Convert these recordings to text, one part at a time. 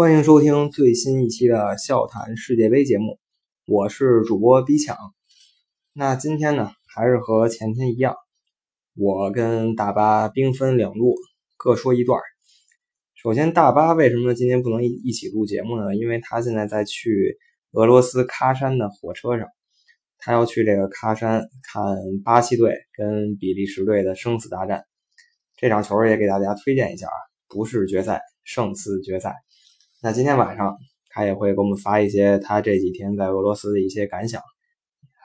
欢迎收听最新一期的笑谈世界杯节目，我是主播逼抢。那今天呢，还是和前天一样，我跟大巴兵分两路，各说一段。首先，大巴为什么今天不能一一起录节目呢？因为他现在在去俄罗斯喀山的火车上，他要去这个喀山看巴西队跟比利时队的生死大战。这场球也给大家推荐一下啊，不是决赛，胜似决赛。那今天晚上他也会给我们发一些他这几天在俄罗斯的一些感想，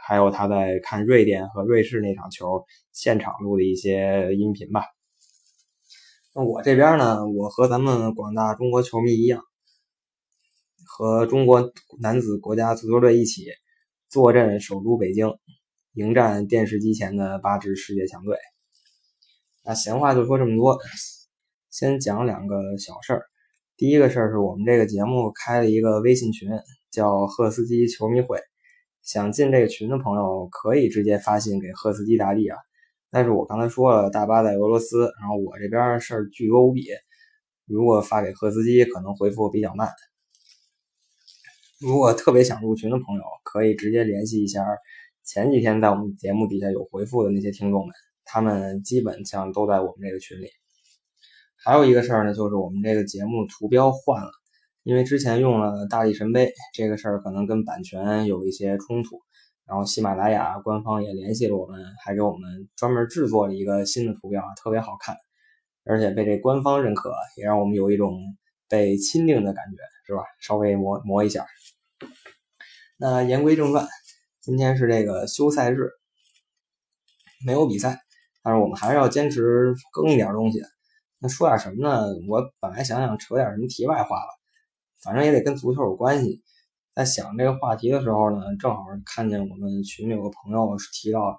还有他在看瑞典和瑞士那场球现场录的一些音频吧。那我这边呢，我和咱们广大中国球迷一样，和中国男子国家足球队一起坐镇首都北京，迎战电视机前的八支世界强队。那闲话就说这么多，先讲两个小事儿。第一个事儿是我们这个节目开了一个微信群，叫赫斯基球迷会。想进这个群的朋友可以直接发信给赫斯基大帝啊。但是我刚才说了，大巴在俄罗斯，然后我这边事儿巨多无比，如果发给赫斯基，可能回复比较慢。如果特别想入群的朋友，可以直接联系一下前几天在我们节目底下有回复的那些听众们，他们基本上都在我们这个群里。还有一个事儿呢，就是我们这个节目图标换了，因为之前用了大力神杯，这个事儿可能跟版权有一些冲突，然后喜马拉雅官方也联系了我们，还给我们专门制作了一个新的图标，特别好看，而且被这官方认可，也让我们有一种被钦定的感觉，是吧？稍微磨磨一下。那言归正传，今天是这个休赛日，没有比赛，但是我们还是要坚持更一点东西。那说点什么呢？我本来想想扯点什么题外话了，反正也得跟足球有关系。在想这个话题的时候呢，正好看见我们群里有个朋友提到，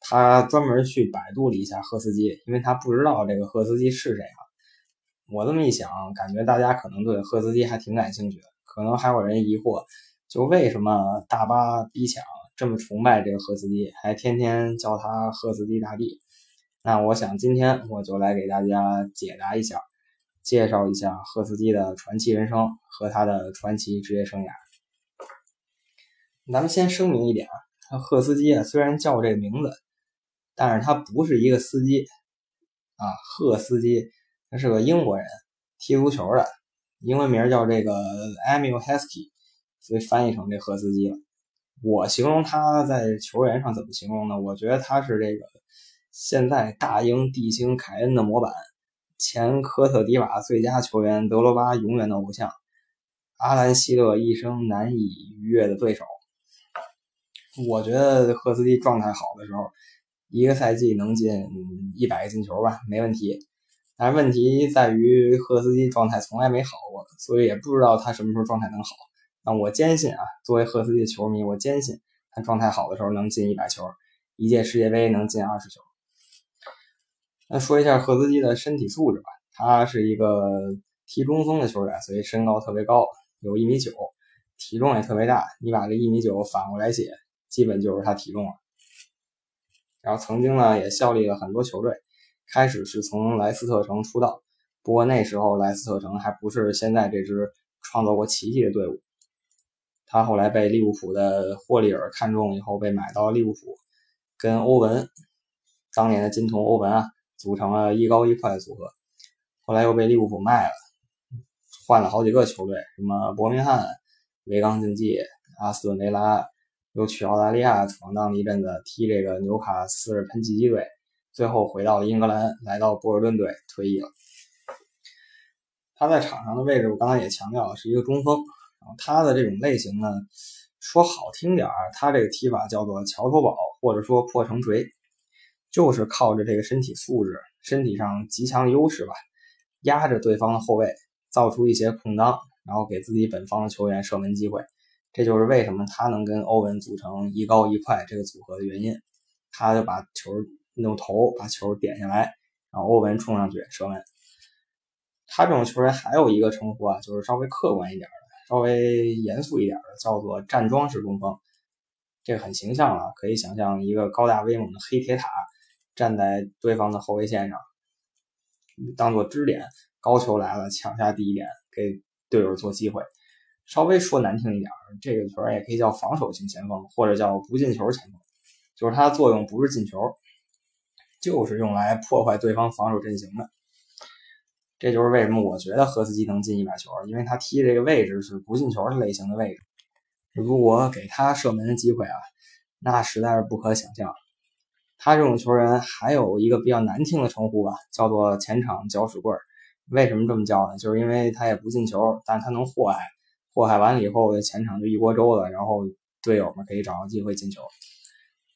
他专门去百度了一下赫斯基，因为他不知道这个赫斯基是谁啊。我这么一想，感觉大家可能对赫斯基还挺感兴趣的，可能还有人疑惑，就为什么大巴逼抢这么崇拜这个赫斯基，还天天叫他赫斯基大帝。那我想今天我就来给大家解答一下，介绍一下赫斯基的传奇人生和他的传奇职业生涯。咱们先声明一点啊，赫斯基啊虽然叫这个名字，但是他不是一个司机啊，赫斯基他是个英国人，踢足球的，英文名叫这个 Emil Hesky，所以翻译成这赫斯基了。我形容他在球员上怎么形容呢？我觉得他是这个。现在大英帝星凯恩的模板，前科特迪瓦最佳球员德罗巴永远的偶像，阿兰希勒一生难以逾越的对手。我觉得赫斯基状态好的时候，一个赛季能进一百个进球吧，没问题。但是问题在于赫斯基状态从来没好过，所以也不知道他什么时候状态能好。但我坚信啊，作为赫斯基的球迷，我坚信他状态好的时候能进一百球，一届世界杯能进二十球。那说一下赫斯基的身体素质吧，他是一个踢中锋的球员，所以身高特别高，有一米九，体重也特别大。你把这一米九反过来写，基本就是他体重了。然后曾经呢也效力了很多球队，开始是从莱斯特城出道，不过那时候莱斯特城还不是现在这支创造过奇迹的队伍。他后来被利物浦的霍利尔看中以后，被买到利物浦，跟欧文，当年的金童欧文啊。组成了一高一快的组合，后来又被利物浦卖了，换了好几个球队，什么伯明翰、维冈竞技、阿斯顿维拉，又去澳大利亚闯荡了一阵子，踢这个纽卡斯尔喷气机队，最后回到了英格兰，来到波尔顿队退役了。他在场上的位置，我刚才也强调了，是一个中锋。然后他的这种类型呢，说好听点儿，他这个踢法叫做桥头堡，或者说破城锤。就是靠着这个身体素质，身体上极强的优势吧，压着对方的后卫，造出一些空当，然后给自己本方的球员射门机会。这就是为什么他能跟欧文组成一高一快这个组合的原因。他就把球弄头，把球点下来，然后欧文冲上去射门。他这种球员还有一个称呼啊，就是稍微客观一点的，稍微严肃一点的，叫做站桩式中锋。这个很形象了，可以想象一个高大威猛的黑铁塔。站在对方的后卫线上，当做支点，高球来了抢下第一点，给队友做机会。稍微说难听一点，这个球也可以叫防守型前锋，或者叫不进球前锋，就是它作用不是进球，就是用来破坏对方防守阵型的。这就是为什么我觉得赫斯基能进一百球，因为他踢这个位置是不进球的类型的位置。如果给他射门的机会啊，那实在是不可想象。他这种球员还有一个比较难听的称呼吧，叫做前场搅屎棍儿。为什么这么叫呢？就是因为他也不进球，但他能祸害。祸害完了以后，前场就一锅粥了，然后队友们可以找到机会进球。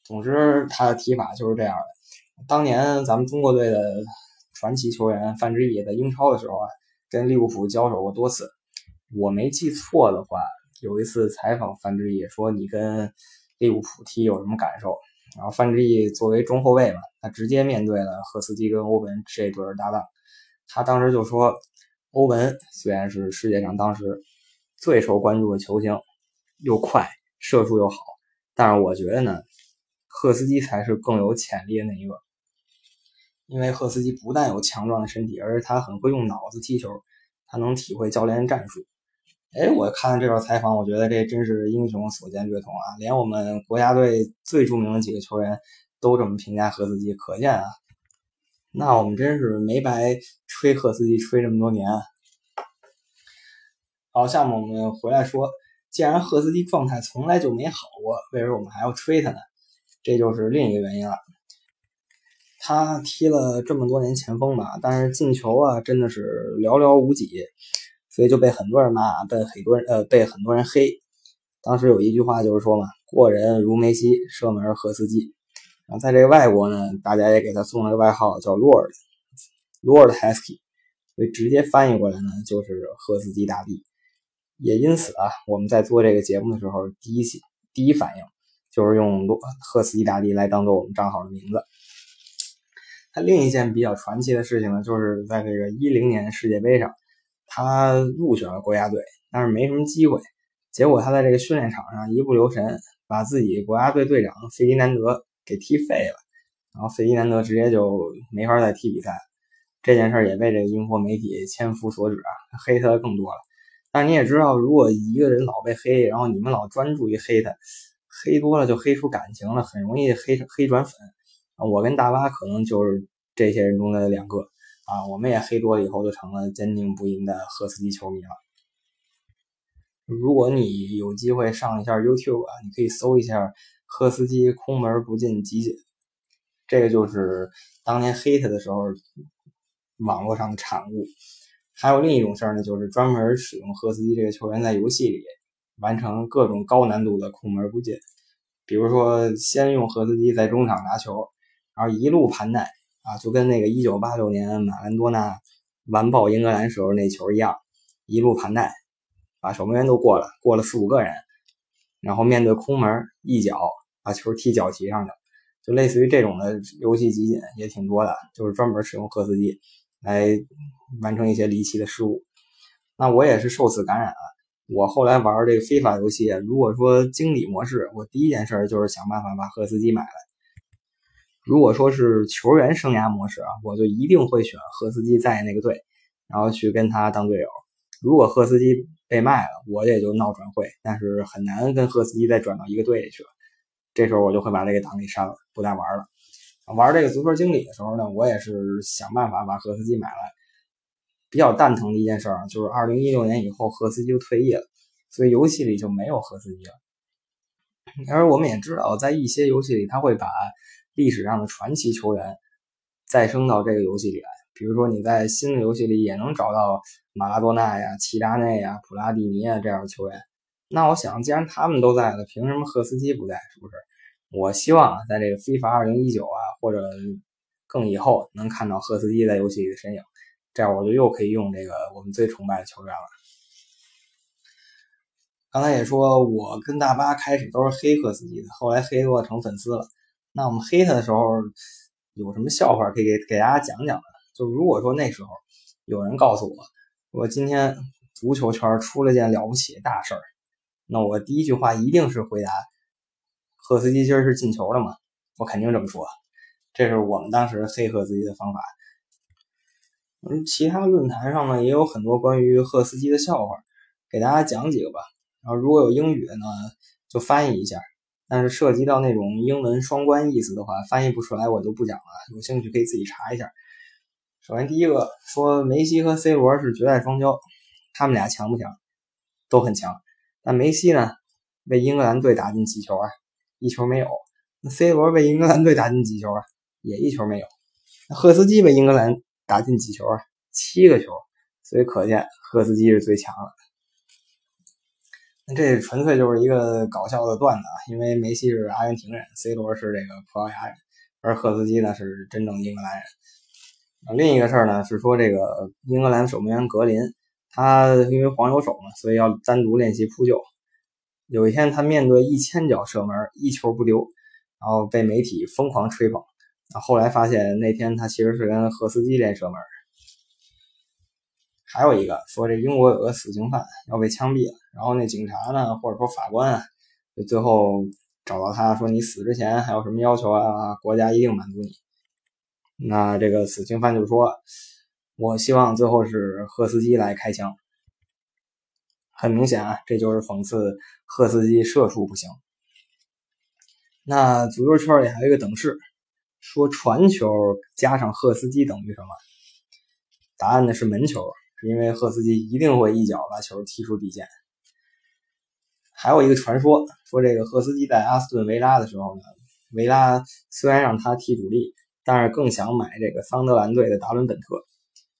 总之，他的踢法就是这样的。当年咱们中国队的传奇球员范志毅在英超的时候啊，跟利物浦交手过多次。我没记错的话，有一次采访范志毅说：“你跟利物浦踢有什么感受？”然后范志毅作为中后卫嘛，他直接面对了赫斯基跟欧文这对搭档。他当时就说：“欧文虽然是世界上当时……”最受关注的球星，又快，射术又好，但是我觉得呢，赫斯基才是更有潜力的那一个。因为赫斯基不但有强壮的身体，而且他很会用脑子踢球，他能体会教练战术。哎，我看了这段采访，我觉得这真是英雄所见略同啊！连我们国家队最著名的几个球员都这么评价赫斯基，可见啊，那我们真是没白吹赫斯基吹这么多年。好，下面我们回来说，既然赫斯基状态从来就没好过，为什么我们还要吹他呢？这就是另一个原因了。他踢了这么多年前锋吧，但是进球啊真的是寥寥无几，所以就被很多人骂，被很多人呃被很多人黑。当时有一句话就是说嘛，过人如梅西，射门赫斯基。然后在这个外国呢，大家也给他送了个外号叫 Lord，Lord Heskey，所以直接翻译过来呢就是赫斯基大帝。也因此啊，我们在做这个节目的时候，第一第一反应就是用赫斯基大帝来当做我们账号的名字。他另一件比较传奇的事情呢，就是在这个一零年世界杯上，他入选了国家队，但是没什么机会。结果他在这个训练场上一不留神，把自己国家队队长费迪南德给踢废了，然后费迪南德直接就没法再踢比赛。这件事也被这个英国媒体千夫所指啊，黑他的更多了。但你也知道，如果一个人老被黑，然后你们老专注于黑他，黑多了就黑出感情了，很容易黑黑转粉。我跟大巴可能就是这些人中的两个啊，我们也黑多了以后就成了坚定不移的赫斯基球迷了。如果你有机会上一下 YouTube 啊，你可以搜一下赫斯基空门不进集锦，这个就是当年黑他的时候网络上的产物。还有另一种事儿呢，就是专门使用赫斯基这个球员在游戏里完成各种高难度的空门不进，比如说先用赫斯基在中场拿球，然后一路盘带啊，就跟那个1986年马兰多纳完爆英格兰时候那球一样，一路盘带，把守门员都过了，过了四五个人，然后面对空门一脚把球踢脚旗上去，就类似于这种的游戏集锦也挺多的，就是专门使用赫斯基。来完成一些离奇的失误，那我也是受此感染啊！我后来玩这个非法游戏，如果说经理模式，我第一件事就是想办法把赫斯基买来；如果说是球员生涯模式啊，我就一定会选赫斯基在那个队，然后去跟他当队友。如果赫斯基被卖了，我也就闹转会，但是很难跟赫斯基再转到一个队里去了。这时候我就会把这个档给删了，不再玩了。玩这个足球经理的时候呢，我也是想办法把赫斯基买来。比较蛋疼的一件事儿就是二零一六年以后，赫斯基就退役了，所以游戏里就没有赫斯基了。而我们也知道，在一些游戏里，他会把历史上的传奇球员再生到这个游戏里来。比如说，你在新的游戏里也能找到马拉多纳呀、齐达内呀、普拉蒂尼啊这样的球员。那我想，既然他们都在了，凭什么赫斯基不在？是不是？我希望在这个 FIFA 二零一九啊，或者更以后能看到赫斯基在游戏里的身影，这样我就又可以用这个我们最崇拜的球员了。刚才也说，我跟大巴开始都是黑赫斯基的，后来黑多成粉丝了。那我们黑他的时候有什么笑话可以给给大家讲讲呢？就如果说那时候有人告诉我，我今天足球圈出了件了不起的大事儿，那我第一句话一定是回答。赫斯基今儿是进球了吗？我肯定这么说，这是我们当时黑赫斯基的方法。嗯，其他论坛上呢也有很多关于赫斯基的笑话，给大家讲几个吧。然后如果有英语的呢，就翻译一下。但是涉及到那种英文双关意思的话，翻译不出来我就不讲了。有兴趣可以自己查一下。首先第一个说梅西和 C 罗是绝代双骄，他们俩强不强？都很强。但梅西呢，为英格兰队打进几球啊？一球没有。那 C 罗为英格兰队打进几球啊？也一球没有。那赫斯基为英格兰打进几球啊？七个球。所以可见赫斯基是最强的。那这纯粹就是一个搞笑的段子啊，因为梅西是阿根廷人，C 罗是这个葡萄牙人，而赫斯基呢是真正英格兰人。另一个事儿呢是说这个英格兰守门员格林，他因为黄油手嘛，所以要单独练习扑救。有一天他面对一千脚射门，一球不丢，然后被媒体疯狂吹捧。后来发现那天他其实是跟赫斯基练射门。还有一个说这英国有个死刑犯要被枪毙了，然后那警察呢或者说法官啊，就最后找到他说你死之前还有什么要求啊？国家一定满足你。那这个死刑犯就说：“我希望最后是赫斯基来开枪。”很明显啊，这就是讽刺赫斯基射术不行。那足球圈里还有一个等式，说传球加上赫斯基等于什么？答案呢是门球，因为赫斯基一定会一脚把球踢出底线。还有一个传说，说这个赫斯基在阿斯顿维拉的时候呢，维拉虽然让他踢主力。但是更想买这个桑德兰队的达伦本特，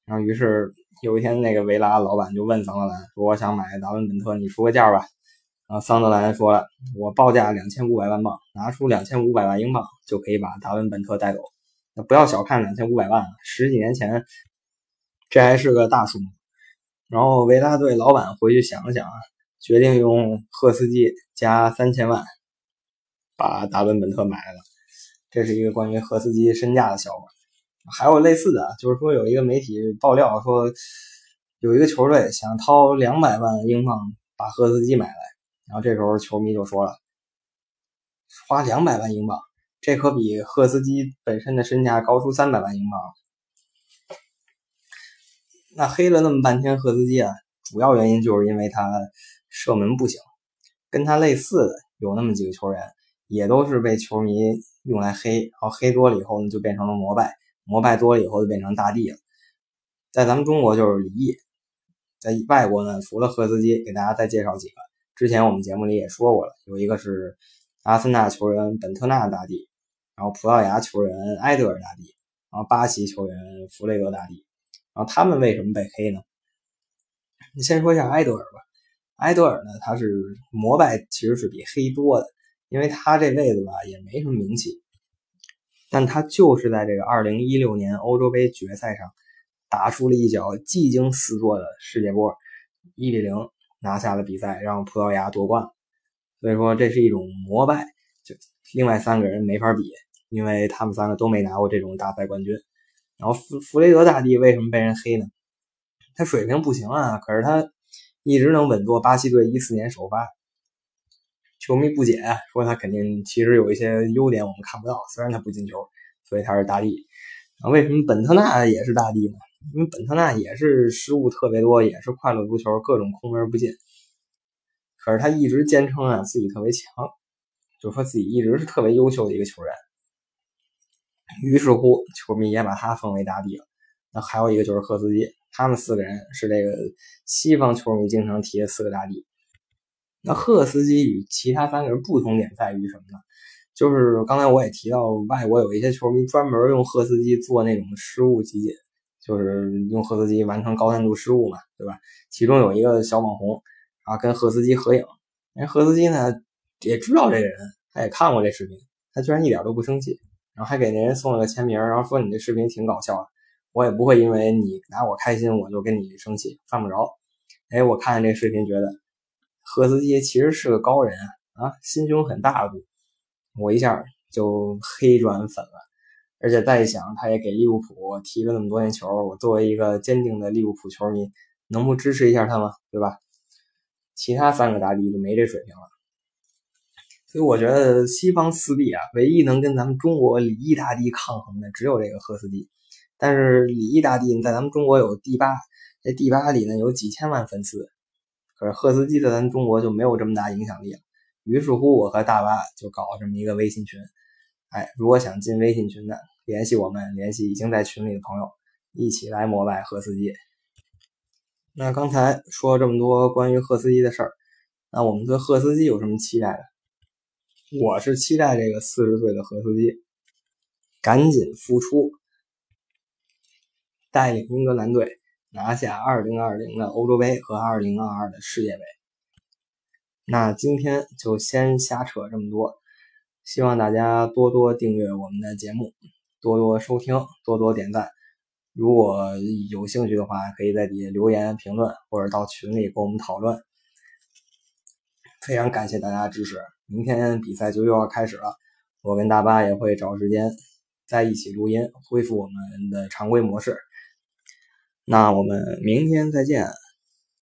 然后于是有一天那个维拉老板就问桑德兰说：“我想买达伦本特，你出个价吧。”然后桑德兰说了：“我报价两千五百万镑，拿出两千五百万英镑就可以把达伦本特带走。”那不要小看两千五百万啊，十几年前这还是个大数目。然后维拉队老板回去想了想啊，决定用赫斯基加三千万把达伦本特买了。这是一个关于赫斯基身价的笑话，还有类似的，就是说有一个媒体爆料说，有一个球队想掏两百万英镑把赫斯基买来，然后这时候球迷就说了，花两百万英镑，这可比赫斯基本身的身价高出三百万英镑。那黑了那么半天赫斯基啊，主要原因就是因为他射门不行，跟他类似的有那么几个球员，也都是被球迷。用来黑，然后黑多了以后呢，就变成了膜拜，膜拜多了以后就变成大帝了。在咱们中国就是李毅，在外国呢，除了赫斯基，给大家再介绍几个。之前我们节目里也说过了，有一个是阿森纳球员本特纳大帝，然后葡萄牙球员埃德尔大帝，然后巴西球员弗雷德大帝。然后他们为什么被黑呢？你先说一下埃德尔吧。埃德尔呢，他是膜拜其实是比黑多的。因为他这辈子吧也没什么名气，但他就是在这个2016年欧洲杯决赛上打出了一脚技惊四座的世界波，一比零拿下了比赛，让葡萄牙夺冠。所以说这是一种膜拜，就另外三个人没法比，因为他们三个都没拿过这种大赛冠军。然后弗弗雷德大帝为什么被人黑呢？他水平不行啊，可是他一直能稳坐巴西队一四年首发。球迷不解，说他肯定其实有一些优点我们看不到，虽然他不进球，所以他是大帝。啊，为什么本特纳也是大帝呢？因为本特纳也是失误特别多，也是快乐足球，各种空门不进。可是他一直坚称啊自己特别强，就说自己一直是特别优秀的一个球员。于是乎，球迷也把他封为大帝了。那还有一个就是赫斯基，他们四个人是这个西方球迷经常提的四个大帝。那赫斯基与其他三个人不同点在于什么呢？就是刚才我也提到，外国有一些球迷专门用赫斯基做那种失误集锦，就是用赫斯基完成高难度失误嘛，对吧？其中有一个小网红啊，跟赫斯基合影，人赫斯基呢也知道这个人，他也看过这视频，他居然一点都不生气，然后还给那人送了个签名，然后说你这视频挺搞笑的，我也不会因为你拿我开心，我就跟你生气，犯不着。哎，我看这视频觉得。赫斯基其实是个高人啊，啊，心胸很大度，我一下就黑转粉了。而且再一想，他也给利物浦踢了那么多年球，我作为一个坚定的利物浦球迷，能不支持一下他吗？对吧？其他三个大帝就没这水平了。所以我觉得西方四帝啊，唯一能跟咱们中国李毅大帝抗衡的，只有这个赫斯基。但是李毅大帝在咱们中国有第八，这第八里呢有几千万粉丝，可是赫斯基在咱中国就没有这么大影响力了。于是乎，我和大巴就搞了这么一个微信群。哎，如果想进微信群的，联系我们，联系已经在群里的朋友，一起来膜拜赫斯基。那刚才说了这么多关于赫斯基的事儿，那我们对赫斯基有什么期待呢？我是期待这个四十岁的何斯基赶紧复出，带领英格兰队拿下2020的欧洲杯和2022的世界杯。那今天就先瞎扯这么多，希望大家多多订阅我们的节目，多多收听，多多点赞。如果有兴趣的话，可以在底下留言评论，或者到群里跟我们讨论。非常感谢大家的支持。明天比赛就又要开始了，我跟大巴也会找时间在一起录音，恢复我们的常规模式。那我们明天再见。